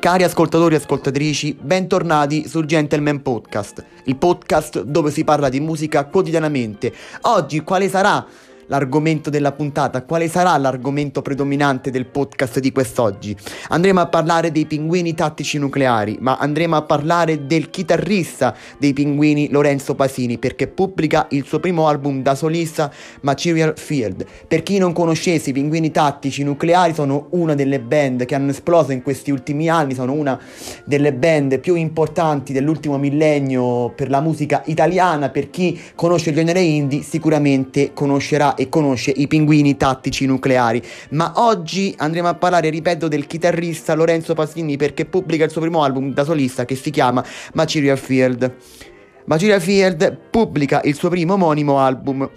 Cari ascoltatori e ascoltatrici, bentornati sul Gentleman Podcast, il podcast dove si parla di musica quotidianamente. Oggi quale sarà l'argomento della puntata, quale sarà l'argomento predominante del podcast di quest'oggi. Andremo a parlare dei pinguini tattici nucleari, ma andremo a parlare del chitarrista dei pinguini Lorenzo Pasini, perché pubblica il suo primo album da solista Material Field. Per chi non conoscesse i pinguini tattici nucleari sono una delle band che hanno esploso in questi ultimi anni, sono una delle band più importanti dell'ultimo millennio per la musica italiana, per chi conosce il genere indie sicuramente conoscerà e conosce i pinguini tattici nucleari. Ma oggi andremo a parlare, ripeto, del chitarrista Lorenzo Pasini perché pubblica il suo primo album da solista che si chiama Material Field. Material Field pubblica il suo primo omonimo album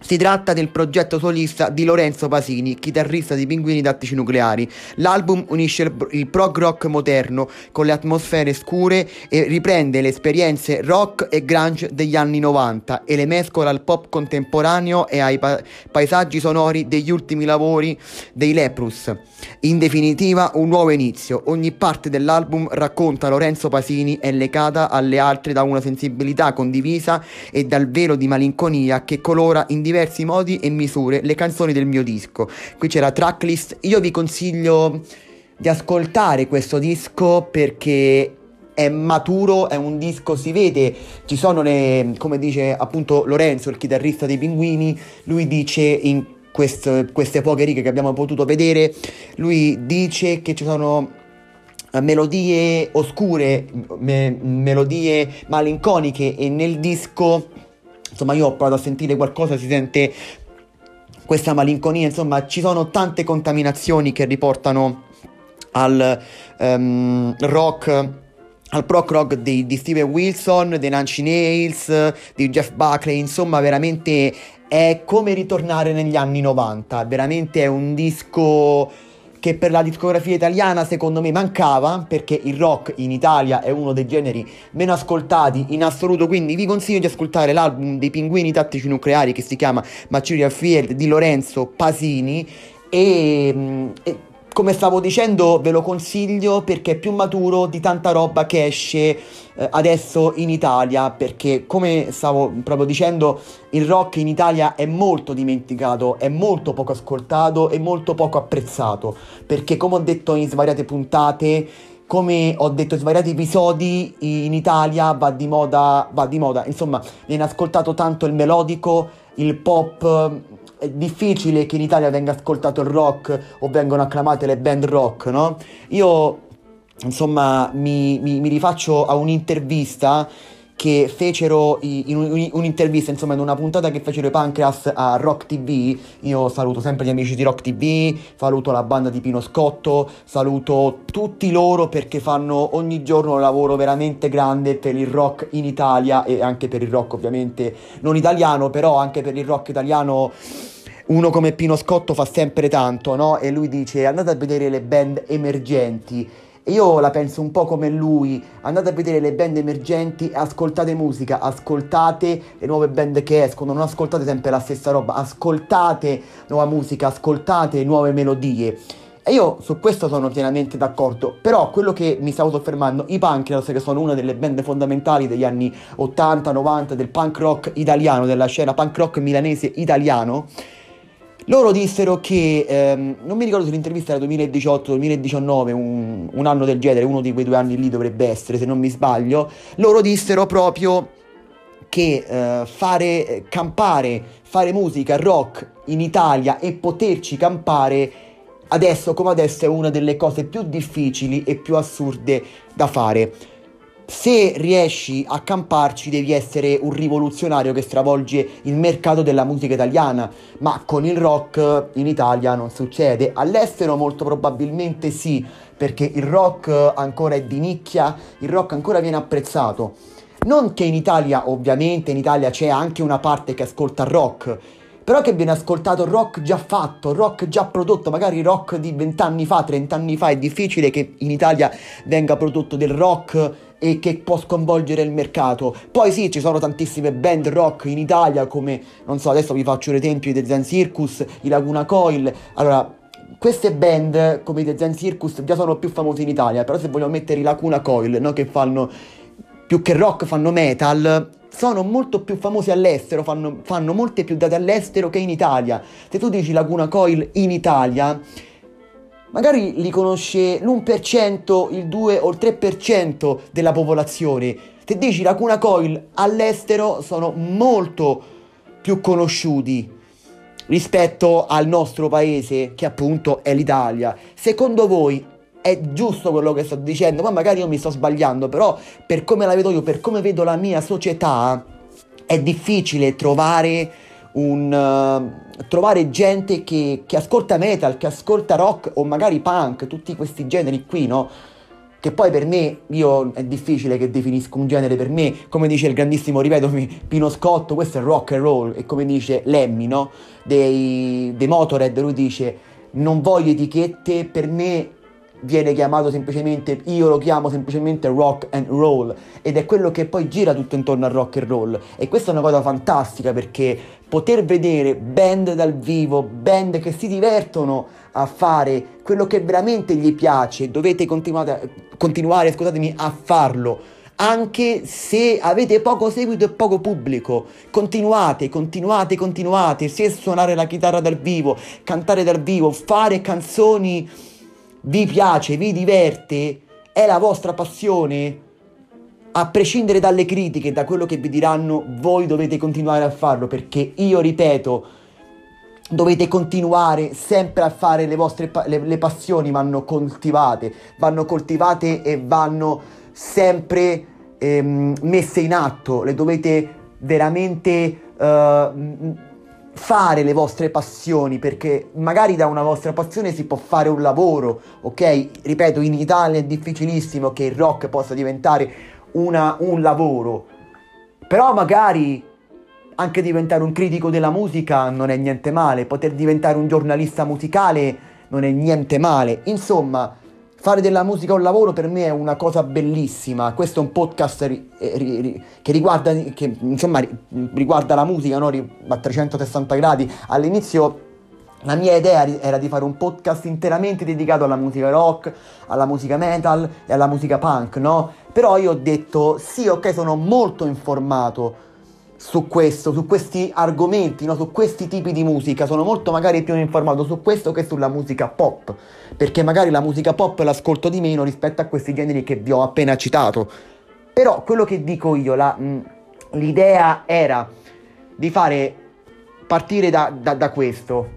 si tratta del progetto solista di Lorenzo Pasini, chitarrista di Pinguini Tattici Nucleari. L'album unisce il, il, prog rock moderno con le atmosfere scure e riprende le esperienze rock e grunge degli anni 90 e le mescola al pop contemporaneo e ai pa- paesaggi sonori degli ultimi lavori dei Leprus. In definitiva, un nuovo inizio. Ogni parte dell'album racconta Lorenzo Pasini è legata alle altre da una sensibilità condivisa e dal velo di malinconia che colora in diversi modi e misure le canzoni del mio disco. Qui c'è la tracklist. Io vi consiglio di ascoltare questo disco perché è maturo, è un disco, si vede, ci sono le, come dice appunto Lorenzo, il chitarrista dei Pinguini, lui dice in queste, queste poche righe che abbiamo potuto vedere, lui dice che ci sono eh, melodie oscure, me, melodie malinconiche e nel disco insomma io ho provato a sentire qualcosa, si sente questa malinconia, insomma ci sono tante contaminazioni che riportano al um, rock al prog rock di, di Steven Wilson, dei Nancy Nails, di Jeff Buckley, insomma veramente è come ritornare negli anni 90, veramente è un disco che per la discografia italiana secondo me mancava perché il rock in Italia è uno dei generi meno ascoltati in assoluto. Quindi vi consiglio di ascoltare l'album dei pinguini tattici nucleari che si chiama Material Field di Lorenzo Pasini. E, mm, e come stavo dicendo ve lo consiglio perché è più maturo di tanta roba che esce eh, adesso in Italia perché come stavo proprio dicendo il rock in Italia è molto dimenticato, è molto poco ascoltato e molto poco apprezzato. Perché come ho detto in svariate puntate come ho detto in svariati episodi in Italia va di moda, va di moda, insomma viene ascoltato tanto il melodico, il pop è difficile che in Italia venga ascoltato il rock o vengano acclamate le band rock, no? Io, insomma, mi, mi, mi rifaccio a un'intervista che fecero in un'intervista, insomma, in una puntata che fecero i Pancreas a Rock TV. Io saluto sempre gli amici di Rock TV, saluto la banda di Pino Scotto, saluto tutti loro perché fanno ogni giorno un lavoro veramente grande per il rock in Italia e anche per il rock ovviamente non italiano, però anche per il rock italiano uno come Pino Scotto fa sempre tanto, no? E lui dice andate a vedere le band emergenti io la penso un po' come lui, andate a vedere le band emergenti, ascoltate musica, ascoltate le nuove band che escono, non ascoltate sempre la stessa roba, ascoltate nuova musica, ascoltate nuove melodie. E io su questo sono pienamente d'accordo, però quello che mi stavo soffermando, i Pancreas che sono una delle band fondamentali degli anni 80-90 del punk rock italiano, della scena punk rock milanese italiano, loro dissero che, ehm, non mi ricordo se l'intervista era 2018-2019, un, un anno del genere, uno di quei due anni lì dovrebbe essere, se non mi sbaglio, loro dissero proprio che eh, fare campare, fare musica rock in Italia e poterci campare adesso come adesso è una delle cose più difficili e più assurde da fare se riesci a camparci devi essere un rivoluzionario che stravolge il mercato della musica italiana, ma con il rock in Italia non succede. All'estero molto probabilmente sì, perché il rock ancora è di nicchia, il rock ancora viene apprezzato. Non che in Italia, ovviamente in Italia c'è anche una parte che ascolta rock, però che viene ascoltato rock già fatto, rock già prodotto, magari rock di vent'anni fa, trent'anni fa, è difficile che in Italia venga prodotto del rock e che può sconvolgere il mercato. Poi sì, ci sono tantissime band rock in Italia come, non so, adesso vi faccio l'esempio dei Zen Circus, i Laguna Coil. Allora, queste band come The Zen Circus già sono più famose in Italia, però se vogliamo mettere i Lacuna Coil, no, che fanno più che rock fanno metal, sono molto più famosi all'estero, fanno, fanno molte più date all'estero che in Italia. Se tu dici Laguna Coil in Italia, magari li conosce l'1%, il 2 o il 3% della popolazione. Se dici Laguna Coil all'estero sono molto più conosciuti rispetto al nostro paese che appunto è l'Italia. Secondo voi è giusto quello che sto dicendo, ma magari io mi sto sbagliando, però per come la vedo io, per come vedo la mia società, è difficile trovare un... Uh, trovare gente che, che ascolta metal, che ascolta rock o magari punk, tutti questi generi qui, no? che poi per me, io è difficile che definisco un genere per me, come dice il grandissimo, ripetomi, Pino Scotto, questo è rock and roll, e come dice Lemmy, no? Dei, dei Motorhead, lui dice, non voglio etichette, per me viene chiamato semplicemente, io lo chiamo semplicemente rock and roll ed è quello che poi gira tutto intorno al rock and roll e questa è una cosa fantastica perché poter vedere band dal vivo, band che si divertono a fare quello che veramente gli piace, dovete continuare, scusatemi, a farlo anche se avete poco seguito e poco pubblico. Continuate, continuate, continuate. Se suonare la chitarra dal vivo, cantare dal vivo, fare canzoni vi piace, vi diverte, è la vostra passione, a prescindere dalle critiche, da quello che vi diranno, voi dovete continuare a farlo perché io ripeto, dovete continuare sempre a fare le vostre le, le passioni vanno coltivate, vanno coltivate e vanno sempre ehm, messe in atto, le dovete veramente uh, fare le vostre passioni, perché magari da una vostra passione si può fare un lavoro, ok? Ripeto, in Italia è difficilissimo che il rock possa diventare una, un lavoro, però magari anche diventare un critico della musica non è niente male, poter diventare un giornalista musicale non è niente male, insomma fare della musica un lavoro per me è una cosa bellissima. Questo è un podcast ri, eh, ri, ri, che, riguarda, che insomma, riguarda la musica no? a 360 gradi. All'inizio la mia idea era di fare un podcast interamente dedicato alla musica rock, alla musica metal e alla musica punk, no? Però io ho detto sì, ok, sono molto informato su questo, su questi argomenti, no? su questi tipi di musica. Sono molto magari più informato su questo che sulla musica pop, perché magari la musica pop l'ascolto di meno rispetto a questi generi che vi ho appena citato. Però quello che dico io, la, mh, l'idea era di fare partire da, da, da questo.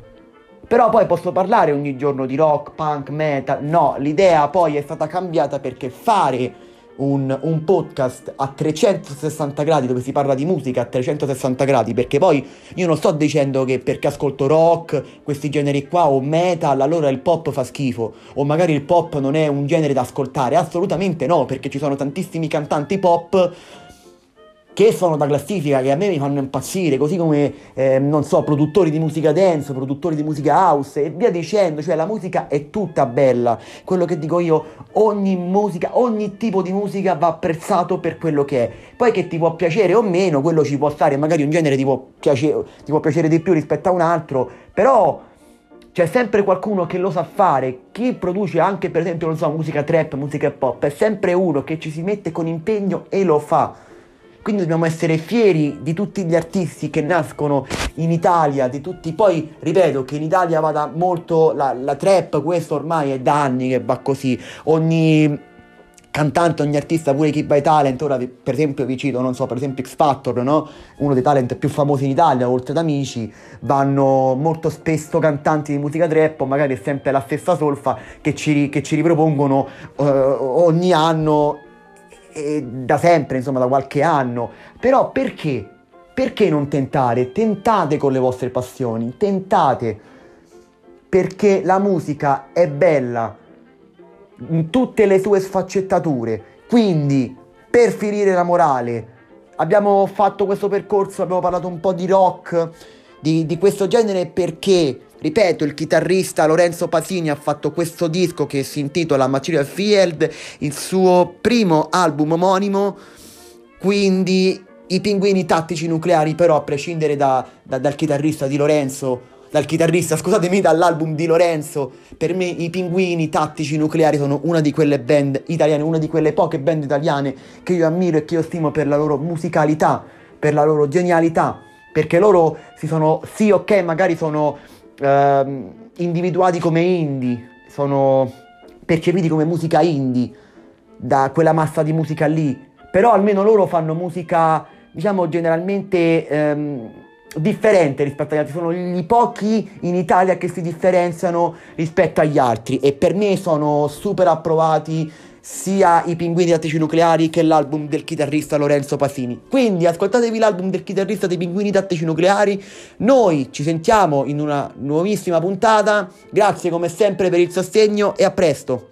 Però poi posso parlare ogni giorno di rock, punk, metal. No, l'idea poi è stata cambiata perché fare un, un, podcast a 360 gradi dove si parla di musica a 360 gradi perché poi io non sto dicendo che perché ascolto rock, questi generi qua o metal allora il pop fa schifo o magari il pop non è un genere da ascoltare, assolutamente no perché ci sono tantissimi cantanti pop che sono da classifica, che a me mi fanno impazzire, così come, eh, non so, produttori di musica dance, produttori di musica house e via dicendo, cioè la musica è tutta bella, quello che dico io, ogni musica, ogni tipo di musica va apprezzato per quello che è, poi che ti può piacere o meno, quello ci può stare, magari un genere ti può, piace, ti può piacere di più rispetto a un altro, però c'è sempre qualcuno che lo sa fare. Chi produce anche, per esempio, non so, musica trap, musica pop, è sempre uno che ci si mette con impegno e lo fa. Quindi dobbiamo essere fieri di tutti gli artisti che nascono in Italia, di tutti. Poi ripeto che in Italia vada molto la, la trap, questo ormai è da anni che va così. Ogni cantante, ogni artista, pure chi by talent, ora per esempio vi cito, non so, per esempio X Factor, no? uno dei talent più famosi in Italia, oltre ad amici, vanno molto spesso cantanti di musica trap, magari è sempre la stessa solfa che ci, che ci ripropongono uh, ogni anno e da sempre, insomma, da qualche anno. Però perché? Perché non tentare? Tentate con le vostre passioni, tentate. Perché la musica è bella in tutte le sue sfaccettature. Quindi, per finire la morale, abbiamo fatto questo percorso, abbiamo parlato un po' di rock, di, di questo genere perché Ripeto, il chitarrista Lorenzo Pasini ha fatto questo disco che si intitola Material Field, il suo primo album omonimo, quindi i pinguini tattici nucleari però a prescindere da, da, dal chitarrista di Lorenzo dal chitarrista, scusatemi, dall'album di Lorenzo. Per me i Pinguini Tattici Nucleari sono una di quelle band italiane, una di quelle poche band italiane che io ammiro e che io stimo per la loro musicalità, per la loro genialità, perché loro si sono, sì ok, magari sono uh, individuati come indie, sono percepiti come musica indie da quella massa di musica lì, però almeno loro fanno musica, diciamo, generalmente... Um, differente rispetto agli altri, sono i pochi in Italia che si differenziano rispetto agli altri. E per me sono super approvati sia i pinguini tattici nucleari che l'album del chitarrista Lorenzo Pasini. Quindi ascoltatevi l'album del chitarrista dei pinguini tattici nucleari. Noi ci sentiamo in una nuovissima puntata. Grazie come sempre per il sostegno e a presto.